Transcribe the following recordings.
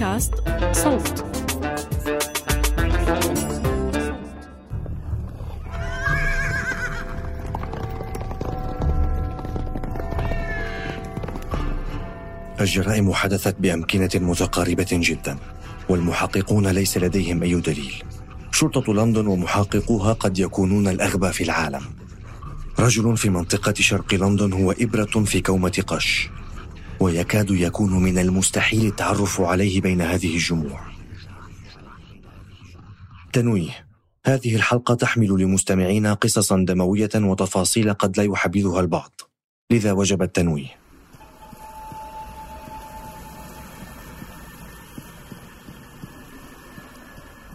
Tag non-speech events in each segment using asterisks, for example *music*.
بودكاست صوت. الجرائم حدثت بأمكنة متقاربة جدا والمحققون ليس لديهم أي دليل. شرطة لندن ومحققوها قد يكونون الأغبى في العالم. رجل في منطقة شرق لندن هو إبرة في كومة قش. ويكاد يكون من المستحيل التعرف عليه بين هذه الجموع. تنويه. هذه الحلقة تحمل لمستمعينا قصصا دموية وتفاصيل قد لا يحبذها البعض. لذا وجب التنويه.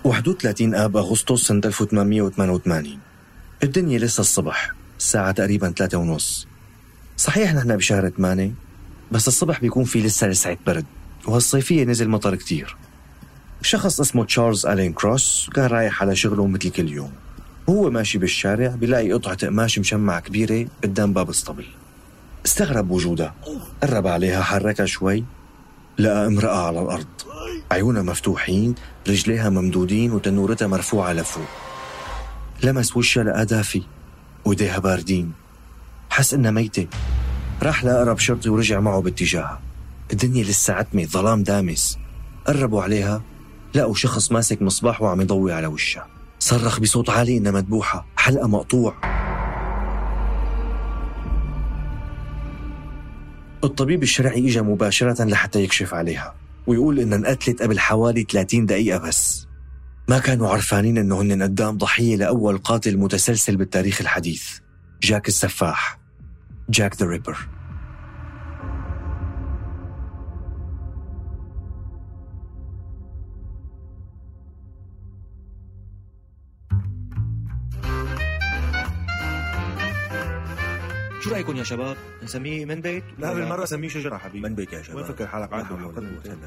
واحد 31 آب أغسطس سنة 1888 الدنيا لسه الصبح. الساعة تقريبا ثلاثة ونص. صحيح نحن بشهر 8 بس الصبح بيكون في لسه لسعة برد وهالصيفية نزل مطر كتير. شخص اسمه تشارلز ألين كروس كان رايح على شغله مثل كل يوم. وهو ماشي بالشارع بيلاقي قطعة قماش مشمعة كبيرة قدام باب الصبي استغرب وجودها قرب عليها حركها شوي. لقى امرأة على الأرض. عيونها مفتوحين رجليها ممدودين وتنورتها مرفوعة لفوق. لمس وشها لقى دافي وإيديها باردين. حس إنها ميتة. راح لأقرب شرطي ورجع معه باتجاهها الدنيا لسه عتمة ظلام دامس. قربوا عليها لقوا شخص ماسك مصباح وعم يضوي على وشها. صرخ بصوت عالي إنها مذبوحة حلقة مقطوع. الطبيب الشرعي اجى مباشرة لحتى يكشف عليها ويقول إنها انقتلت قبل حوالي 30 دقيقة بس. ما كانوا عرفانين إنه هن قدام ضحية لأول قاتل متسلسل بالتاريخ الحديث. جاك السفاح. Jack the Ripper شو رأيكم يا شباب؟ نسميه من بيت؟ لا بالمرة سميه شجرة حبيبي من بيت يا شباب وين فكر حالك حق مزبوط.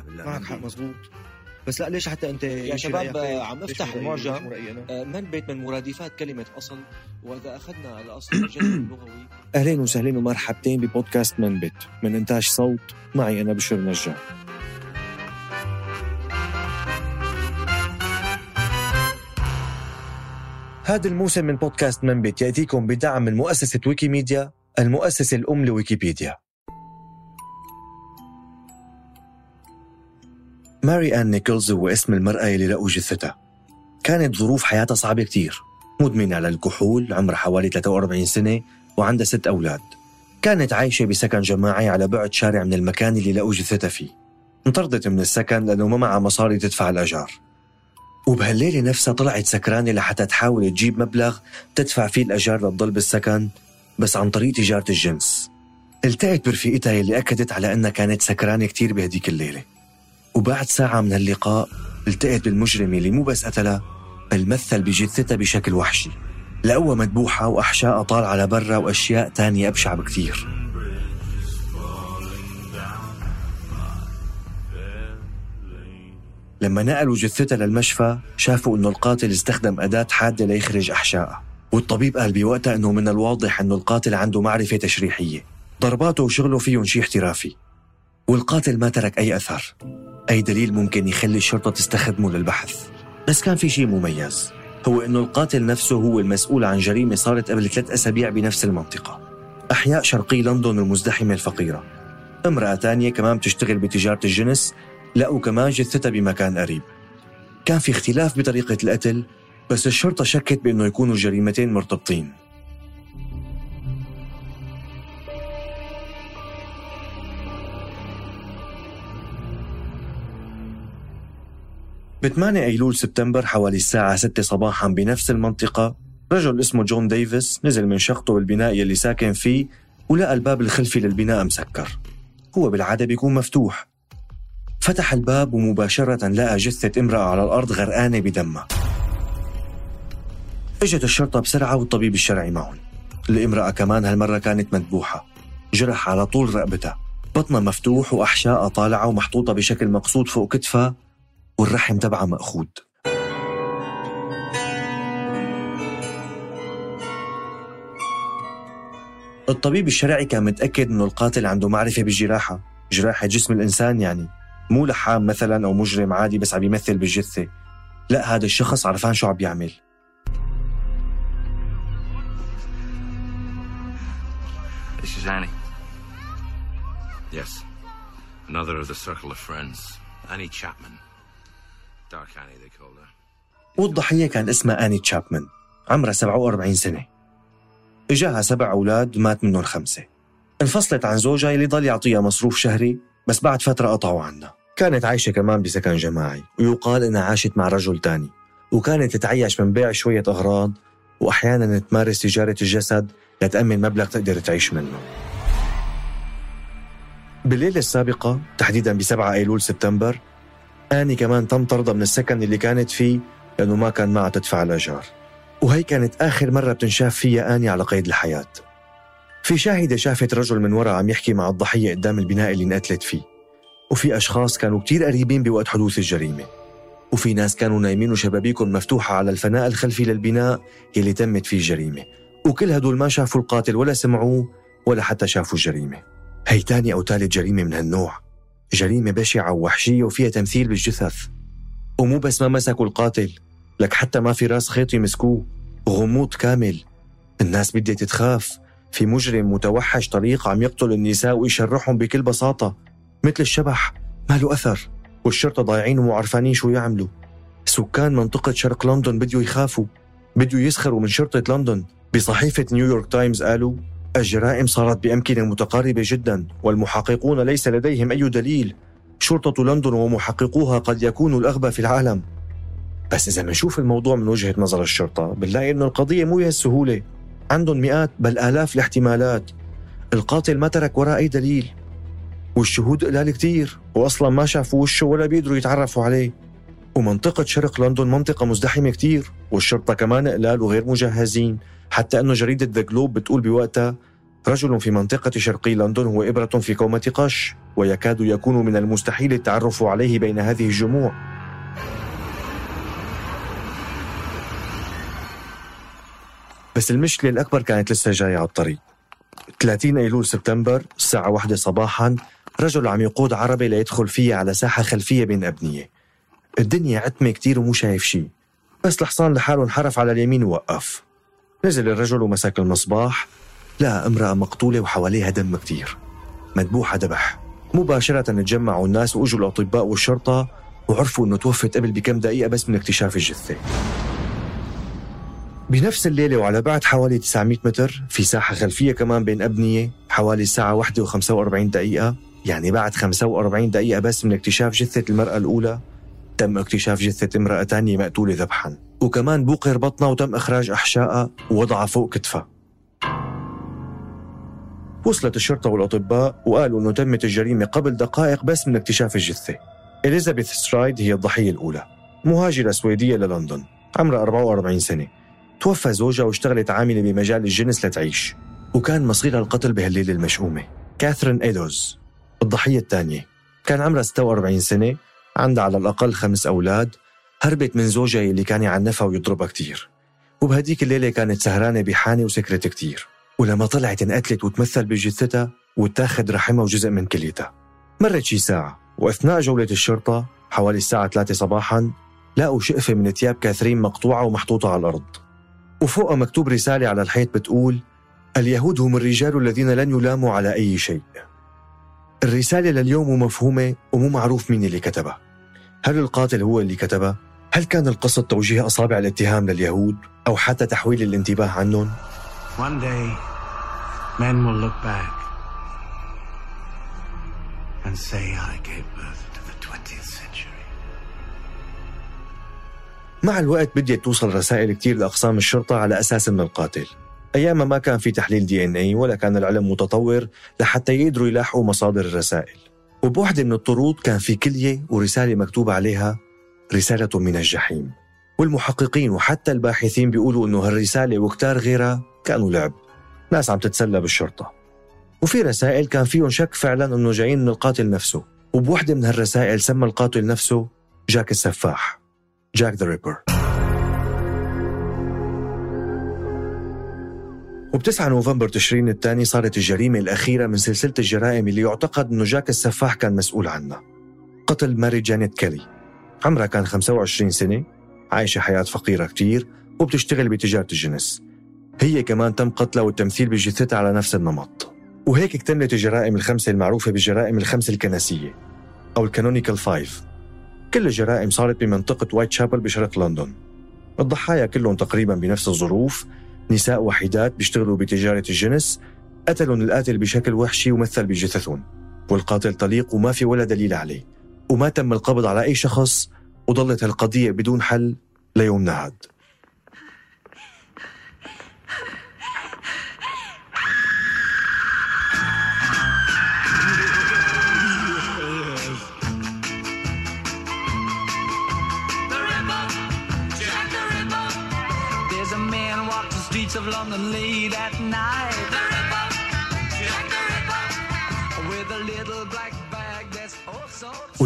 بالله معك حق مزبوط بس لا ليش حتى أنت يا شباب آه، عم افتح المعجم آه، من بيت من مرادفات كلمة أصل وإذا أخذنا الأصل الجذر *coughs* اللغوي. اهلين وسهلين ومرحبتين ببودكاست من بيت. من إنتاج صوت معي أنا بشر نجار. هذا الموسم من بودكاست منبت يأتيكم بدعم من مؤسسة ويكيميديا المؤسسة الأم لويكيبيديا. ماري آن نيكلز هو اسم المرأة اللي لقوا جثتها كانت ظروف حياتها صعبة كتير. مدمنة على الكحول عمرها حوالي 43 سنة وعندها ست أولاد. كانت عايشة بسكن جماعي على بعد شارع من المكان اللي لقوا جثتها فيه. انطردت من السكن لأنه ما معها مصاري تدفع الأجار. وبهالليلة نفسها طلعت سكرانة لحتى تحاول تجيب مبلغ تدفع فيه الأجار لتضل بالسكن بس عن طريق تجارة الجنس. التقت برفيقتها يلي أكدت على أنها كانت سكرانة كتير بهديك الليلة. وبعد ساعة من اللقاء التقت بالمجرم اللي مو بس قتلها بل مثل بجثتها بشكل وحشي. لقوها مذبوحة وأحشائها طالعة لبرا وأشياء تانية أبشع بكثير. لما نقلوا جثتها للمشفى شافوا إنه القاتل استخدم أداة حادة ليخرج احشائها والطبيب قال بوقتها إنه من الواضح إنه القاتل عنده معرفة تشريحية. ضرباته وشغله فيهم شيء احترافي. والقاتل ما ترك أي اثر أي دليل ممكن يخلي الشرطة تستخدمه للبحث. بس كان في شيء مميز. هو إنه القاتل نفسه هو المسؤول عن جريمة صارت قبل ثلاث أسابيع بنفس المنطقة. أحياء شرقي لندن المزدحمة الفقيرة. امرأة تانية كمان بتشتغل بتجارة الجنس لقوا كمان جثتها بمكان قريب. كان في اختلاف بطريقة القتل بس الشرطة شكت بأنه يكونوا الجريمتين مرتبطين. ب 8 أيلول سبتمبر حوالي الساعة 6 صباحا بنفس المنطقة رجل اسمه جون ديفيس نزل من شقته بالبناء يلي ساكن فيه ولقى الباب الخلفي للبناء مسكر. هو بالعادة بيكون مفتوح. فتح الباب ومباشرة لقى جثة امرأة على الأرض غرقانة بدمها. إجت الشرطة بسرعة والطبيب الشرعي معهم. الامرأة كمان هالمرة كانت مذبوحة. جرح على طول رقبتها. بطنها مفتوح وأحشائها طالعة ومحطوطة بشكل مقصود فوق كتفها. والرحم تبعها مأخوذ الطبيب الشرعي كان متأكد أنه القاتل عنده معرفة بالجراحة جراحة جسم الإنسان يعني مو لحام مثلا أو مجرم عادي بس عم يمثل بالجثة لا هذا الشخص عرفان شو عم بيعمل This is Annie. Yes. Another of the circle of friends. Annie Chapman. والضحية كان اسمها آني تشابمان عمرها 47 سنة. إجاها سبع أولاد مات منهم خمسة انفصلت عن زوجها اللي ضل يعطيها مصروف شهري بس بعد فترة قطعوا عنها كانت عايشة كمان بسكن جماعي ويقال إنها عاشت مع رجل تاني. وكانت تتعيش من بيع شوية أغراض وأحيانا تمارس تجارة الجسد لتأمن مبلغ تقدر تعيش منه. بالليلة السابقة تحديدا ب 7 أيلول سبتمبر آني كمان تم طردها من السكن اللي كانت فيه لأنه ما كان معها تدفع الأجار وهي كانت آخر مرة بتنشاف فيها آني على قيد الحياة. في شاهدة شافت رجل من وراء عم يحكي مع الضحية قدام البناء اللي انقتلت فيه. وفي أشخاص كانوا كتير قريبين بوقت حدوث الجريمة. وفي ناس كانوا نايمين وشبابيكهم مفتوحة على الفناء الخلفي للبناء يلي تمت فيه الجريمة. وكل هدول ما شافوا القاتل ولا سمعوه ولا حتى شافوا الجريمة. هي تاني أو ثالث جريمة من هالنوع. جريمة بشعة ووحشية وفيها تمثيل بالجثث. ومو بس ما مسكوا القاتل. لك حتى ما في راس خيط يمسكوه. غموض كامل. الناس بدها تتخاف. في مجرم متوحش طريقة عم يقتل النساء ويشرحهم بكل بساطة. مثل الشبح. ما له أثر. والشرطة ضايعين ومو عرفانين شو يعملوا. سكان منطقة شرق لندن بدوا يخافوا. بدوا يسخروا من شرطة لندن. بصحيفة نيويورك تايمز قالوا الجرائم صارت بأمكنة متقاربة جدا والمحققون ليس لديهم أي دليل. شرطة لندن ومحققوها قد يكونوا الأغبى في العالم. بس إذا بنشوف الموضوع من وجهة نظر الشرطة بنلاقي إنه القضية مو بهالسهولة عندهم مئات بل آلاف الاحتمالات. القاتل ما ترك وراء أي دليل. والشهود قلال كتير وأصلا ما شافوا وشه ولا بيقدروا يتعرفوا عليه. ومنطقة شرق لندن منطقة مزدحمة كتير والشرطة كمان قلال وغير مجهزين. حتى أنه جريدة The Globe بتقول بوقتها رجل في منطقة شرقي لندن هو إبرة في كومة قش ويكاد يكون من المستحيل التعرف عليه بين هذه الجموع. بس المشكلة الأكبر كانت لسه جاية على الطريق. 30 أيلول سبتمبر الساعة واحدة صباحا رجل عم يقود عربي ليدخل فيها على ساحة خلفية بين أبنية. الدنيا عتمة كتير ومو شايف شي. بس الحصان لحاله انحرف على اليمين ووقف. نزل الرجل ومسك المصباح. لقى امرأة مقتولة وحواليها دم كتير. مذبوحة دبح مباشرة تجمعوا الناس وأجوا الأطباء والشرطة وعرفوا أنه توفت قبل بكم دقيقة بس من اكتشاف الجثة. بنفس الليلة وعلى بعد حوالي 900 متر في ساحة خلفية كمان بين أبنية حوالي الساعة 1 و45 دقيقة يعني بعد 45 دقيقة بس من اكتشاف جثة المرأة الأولى تم اكتشاف جثة امرأة تانية مقتولة ذبحا. وكمان بوقر بطنها وتم إخراج أحشائها ووضعها فوق كتفها. وصلت الشرطة والأطباء وقالوا أنه تمت الجريمة قبل دقائق بس من اكتشاف الجثة. إليزابيث سترايد هي الضحية الأولى مهاجرة سويدية للندن عمرها 44 سنة. توفى زوجها واشتغلت عاملة بمجال الجنس لتعيش وكان مصيرها القتل بهالليلة المشؤومة. كاثرين إيدوز الضحية الثانية كان عمرها 46 سنة عندها على الأقل خمس أولاد هربت من زوجها اللي كان يعنفها ويضربها كتير. وبهديك الليلة كانت سهرانة بحانة وسكرت كتير. ولما طلعت انقتلت وتمثل بجثتها وتاخد رحمها وجزء من كليتها مرت شي ساعة وأثناء جولة الشرطة حوالي الساعة 3 صباحا لقوا شقفة من ثياب كاثرين مقطوعة ومحطوطة على الأرض وفوقها مكتوب رسالة على الحيط بتقول اليهود هم الرجال الذين لن يلاموا على أي شيء الرسالة لليوم مفهومة ومو معروف مين اللي كتبها هل القاتل هو اللي كتبها؟ هل كان القصد توجيه أصابع الاتهام لليهود أو حتى تحويل الانتباه عنهم؟ One day, men will look back and say I gave birth to the 20th century. مع الوقت بديت توصل رسائل كتير لأقسام الشرطة على أساس من القاتل. أيام ما كان في تحليل دي إن اي ولا كان العلم متطور لحتى يقدروا يلاحقوا مصادر الرسائل. وبوحدة من الطرود كان في كلية ورسالة مكتوب عليها رسالة من الجحيم. والمحققين وحتى الباحثين بيقولوا إنه هالرسالة وكتار غيرها كانوا لعب. ناس عم تتسلى بالشرطة. وفي رسائل كان فيهم شك فعلا إنه جايين من القاتل نفسه. وبوحدة من هالرسائل سمى القاتل نفسه جاك السفاح. Jack the Ripper. وب9 نوفمبر تشرين الثاني صارت الجريمة الأخيرة من سلسلة الجرائم اللي يعتقد أنه جاك السفاح كان مسؤول عنها. قتل ماري جانيت كيلي. عمرها كان 25 سنة. عايشة حياة فقيرة كتير. وبتشتغل بتجارة الجنس. هي كمان تم قتلها والتمثيل بجثتها على نفس النمط. وهيك اكتملت الجرائم الخمسة المعروفة بالجرائم الخمس الكنسية أو ال canonical five. كل الجرائم صارت بمنطقة وايت شابل بشرق لندن. الضحايا كلهم تقريبا بنفس الظروف. نساء وحيدات بيشتغلوا بتجارة الجنس قتلهم القاتل بشكل وحشي ومثل بجثثهم. والقاتل طليق وما في ولا دليل عليه. وما تم القبض على أي شخص وظلت القضية بدون حل ليومنا هاد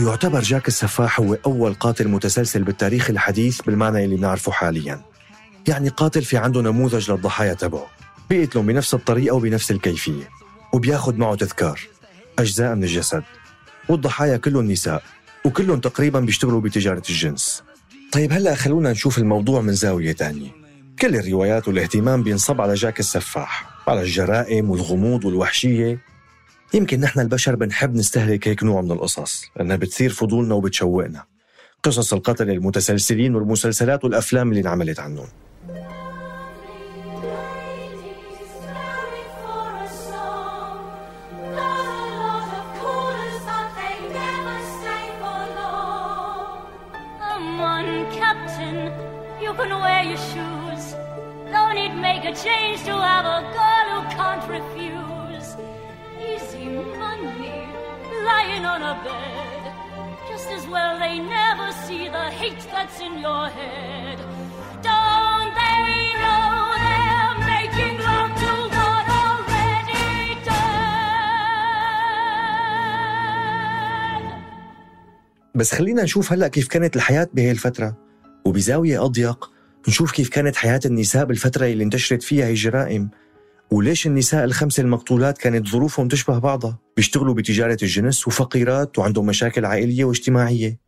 so. ويعتبر جاك السفاح هو أول قاتل متسلسل بالتاريخ الحديث بالمعنى اللي بنعرفه حاليا. يعني قاتل في عنده نموذج للضحايا تبعه. بيقتلهم بنفس الطريقة وبنفس الكيفية وبياخد معه تذكار أجزاء من الجسد. والضحايا كلهم نساء وكلهم تقريبا بيشتغلوا بتجارة الجنس. طيب هلأ خلونا نشوف الموضوع من زاوية تانية. كل الروايات والاهتمام بينصب على جاك السفاح على الجرائم والغموض والوحشية. يمكن نحن البشر بنحب نستهلك هيك نوع من القصص لأنها بتثير فضولنا وبتشوقنا. قصص القتل المتسلسلين والمسلسلات والأفلام اللي انعملت عنهم. Change to have a girl who can't refuse? Lying on a bed. Just as well they never see the hate that's in your head. Don't they know they're making love to God already dead? بس خلينا نشوف هلأ كيف كانت الحياة بهي الفترة وبزاوية أضيق نشوف كيف كانت حياة النساء بالفترة اللي انتشرت فيها هي الجرائم وليش النساء الخمسة المقتولات كانت ظروفهم تشبه بعضها؟ بيشتغلوا بتجارة الجنس وفقيرات وعندهم مشاكل عائلية واجتماعية.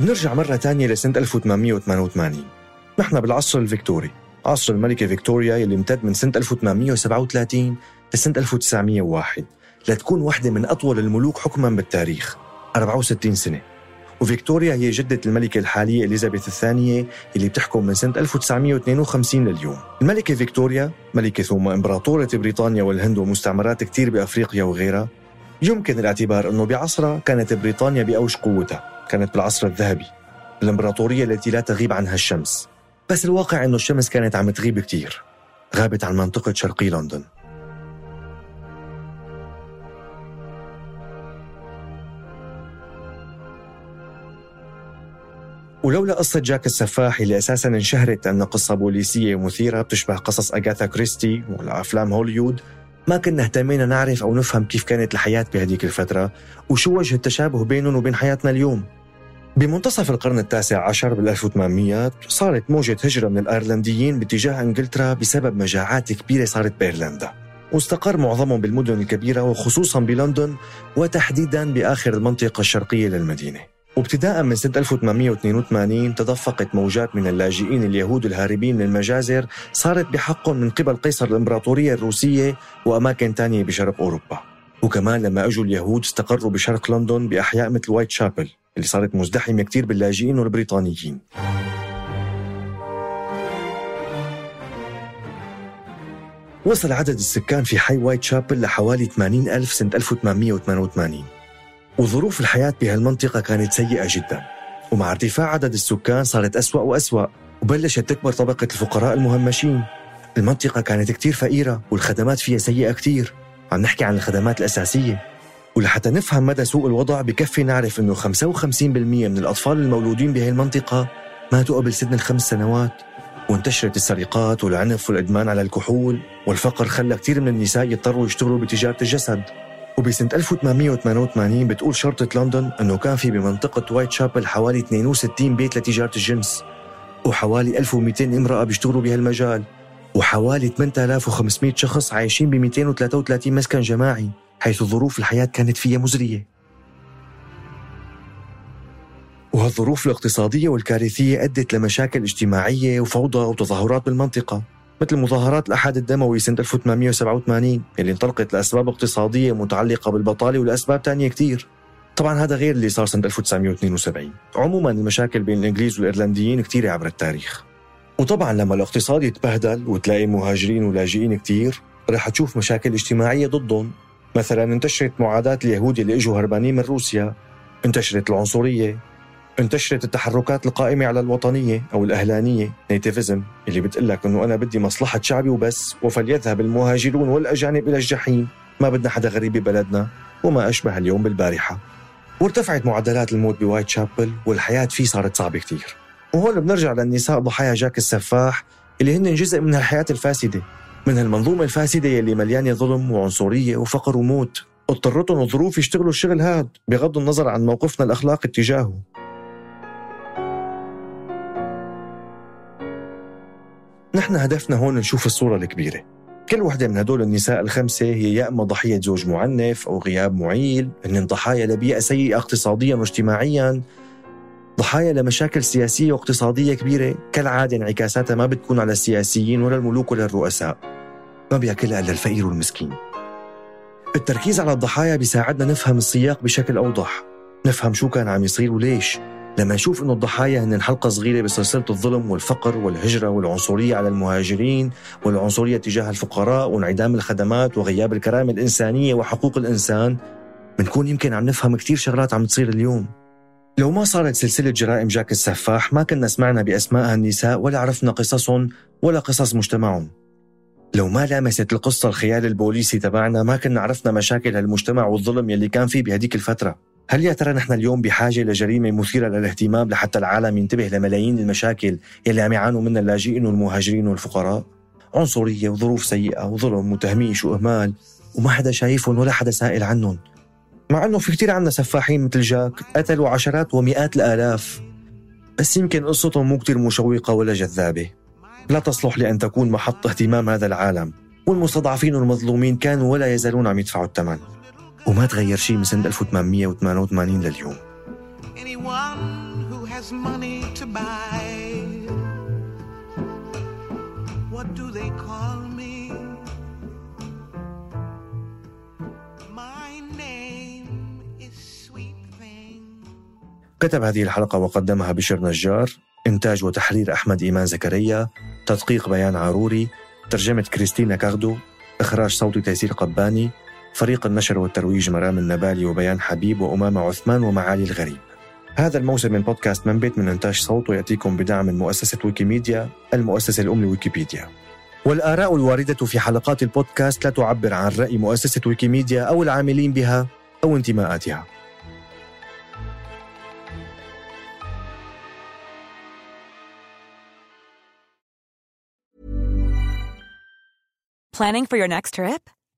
نرجع مرة تانية لسنة 1888 نحن بالعصر الفيكتوري. عصر الملكة فيكتوريا يلي امتد من سنة 1837 لسنة 1901 لتكون واحدة من أطول الملوك حكما بالتاريخ. 64 سنة. وفيكتوريا هي جدة الملكة الحالية إليزابيث الثانية اللي بتحكم من سنة 1952 لليوم. الملكة فيكتوريا ملكة ثم إمبراطورة بريطانيا والهند ومستعمرات كتير بأفريقيا وغيرها يمكن الاعتبار أنه بعصرها كانت بريطانيا بأوج قوتها كانت بالعصر الذهبي الإمبراطورية التي لا تغيب عنها الشمس. بس الواقع أنه الشمس كانت عم تغيب كتير غابت عن منطقة شرقي لندن. ولولا قصة جاك السفاح اللي أساسا انشهرت لأنها قصة بوليسية مثيرة بتشبه قصص أغاثا كريستي والأفلام هوليوود ما كنا اهتمينا نعرف أو نفهم كيف كانت الحياة بهديك الفترة وشو وجه التشابه بينهم وبين حياتنا اليوم. بمنتصف القرن التاسع عشر بال 1800 صارت موجة هجرة من الأيرلنديين باتجاه إنجلترا بسبب مجاعات كبيرة صارت بإيرلندا. واستقر معظمهم بالمدن الكبيرة وخصوصا بلندن وتحديدا بآخر المنطقة الشرقية للمدينة. وابتداء من سنة 1882 تدفقت موجات من اللاجئين اليهود الهاربين من المجازر صارت بحقهم من قبل قيصر الإمبراطورية الروسية وأماكن تانية بشرق أوروبا. وكمان لما أجوا اليهود استقروا بشرق لندن بأحياء مثل وايت شابل اللي صارت مزدحمة كتير باللاجئين والبريطانيين. وصل عدد السكان في حي وايت شابل لحوالي 80 ألف سنة 1888 وظروف الحياة بهالمنطقة كانت سيئة جدا. ومع ارتفاع عدد السكان صارت أسوأ وأسوأ وبلشت تكبر طبقة الفقراء المهمشين. المنطقة كانت كتير فقيرة والخدمات فيها سيئة كتير. عم نحكي عن الخدمات الأساسية. ولحتى نفهم مدى سوء الوضع بكفي نعرف أنه 55% من الأطفال المولودين بهي المنطقة ماتوا قبل سن الخمس سنوات. وانتشرت السرقات والعنف والإدمان على الكحول. والفقر خلى كثير من النساء يضطروا يشتغلوا بتجارة الجسد. وبسنة 1888 بتقول شرطة لندن أنه كان في بمنطقة وايت شابل حوالي 62 بيت لتجارة الجنس وحوالي 1200 امرأة بيشتغلوا بهالمجال وحوالي 8500 شخص عايشين ب 233 مسكن جماعي حيث ظروف الحياة كانت فيها مزرية. وهالظروف الاقتصادية والكارثية أدت لمشاكل اجتماعية وفوضى وتظاهرات بالمنطقة. مثل مظاهرات الأحد الدموي سنة 1887 اللي انطلقت لأسباب اقتصادية متعلقة بالبطالة ولأسباب تانية كتير. طبعا هذا غير اللي صار سنة 1972 عموما المشاكل بين الإنجليز والإيرلنديين كتير عبر التاريخ. وطبعا لما الاقتصاد يتبهدل وتلاقي مهاجرين ولاجئين كتير رح تشوف مشاكل اجتماعية ضدهم. مثلا انتشرت معاداة اليهود اللي إجوا هربانين من روسيا انتشرت العنصرية انتشرت التحركات القائمة على الوطنية أو الأهلانية nativism اللي بتقلك أنه أنا بدي مصلحة شعبي وبس وفليذهب المهاجرون والأجانب إلى الجحيم. ما بدنا حدا غريب ببلدنا وما أشبه اليوم بالبارحة. وارتفعت معدلات الموت بوايت شابل والحياة فيه صارت صعبة كتير. وهون بنرجع للنساء ضحايا جاك السفاح اللي هن جزء من الحياة الفاسدة. من هالمنظومة الفاسدة يلي مليانة ظلم وعنصرية وفقر وموت. اضطرتهم الظروف يشتغلوا الشغل هاد بغض النظر عن موقفنا الأخلاقي تجاهه نحن هدفنا هون نشوف الصورة الكبيرة. كل وحدة من هدول النساء الخمسة هي يا إما ضحية زوج معنف أو غياب معيل هن ضحايا لبيئة سيئة اقتصاديا واجتماعيا. ضحايا لمشاكل سياسية واقتصادية كبيرة. كالعادة انعكاساتها ما بتكون على السياسيين ولا الملوك ولا الرؤساء. ما بيأكلها إلا الفقير والمسكين. التركيز على الضحايا بيساعدنا نفهم السياق بشكل أوضح. نفهم شو كان عم يصير وليش. لما نشوف إنه الضحايا هن حلقه صغيرة بسلسلة الظلم والفقر والهجرة والعنصرية على المهاجرين والعنصرية تجاه الفقراء وانعدام الخدمات وغياب الكرامة الإنسانية وحقوق الإنسان بنكون يمكن عم نفهم كثير شغلات عم تصير اليوم. لو ما صارت سلسلة جرائم جاك السفاح ما كنا سمعنا بأسماء هالنساء ولا عرفنا قصصهم ولا قصص مجتمعهم. لو ما لامست القصة الخيال البوليسي تبعنا ما كنا عرفنا مشاكل هالمجتمع والظلم يلي كان فيه بهديك الفترة. هل يا ترى نحن اليوم بحاجة لجريمة مثيرة للاهتمام لحتى العالم ينتبه لملايين المشاكل يلي عم يعانوا منها اللاجئين والمهاجرين والفقراء؟ عنصرية وظروف سيئة وظلم وتهميش وإهمال وما حدا شايفهم ولا حدا سائل عنهم. مع أنه في كتير عنا سفاحين مثل جاك قتلوا عشرات ومئات الآلاف. بس يمكن قصتهم مو كتير مشوقة ولا جذابة. لا تصلح لأن تكون محط eهتمام هذا العالم. والمستضعفين والمظلومين كانوا ولا يزالون عم يدفعوا الثمن. وما تغير شيء من سنة 1888 لليوم Anyone who has money to buy. What do they call me? My name is Sweet Thing. كتب هذه الحلقة وقدمها بشر نجار إنتاج وتحرير أحمد إيمان زكريا تدقيق بيان عاروري ترجمة كريستينا كاردو إخراج صوتي تيسير قباني فريق النشر والترويج مرام النبالي وبيان حبيب وأمامة عثمان ومعالي الغريب. هذا الموسم من بودكاست من بيت من إنتاج صوت ويأتيكم بدعم من مؤسسة ويكيميديا المؤسسة الأم لويكيبيديا. والآراء الواردة في حلقات البودكاست لا تعبر عن رأي مؤسسة ويكيميديا أو العاملين بها أو انتماءاتها. Planning for your next trip?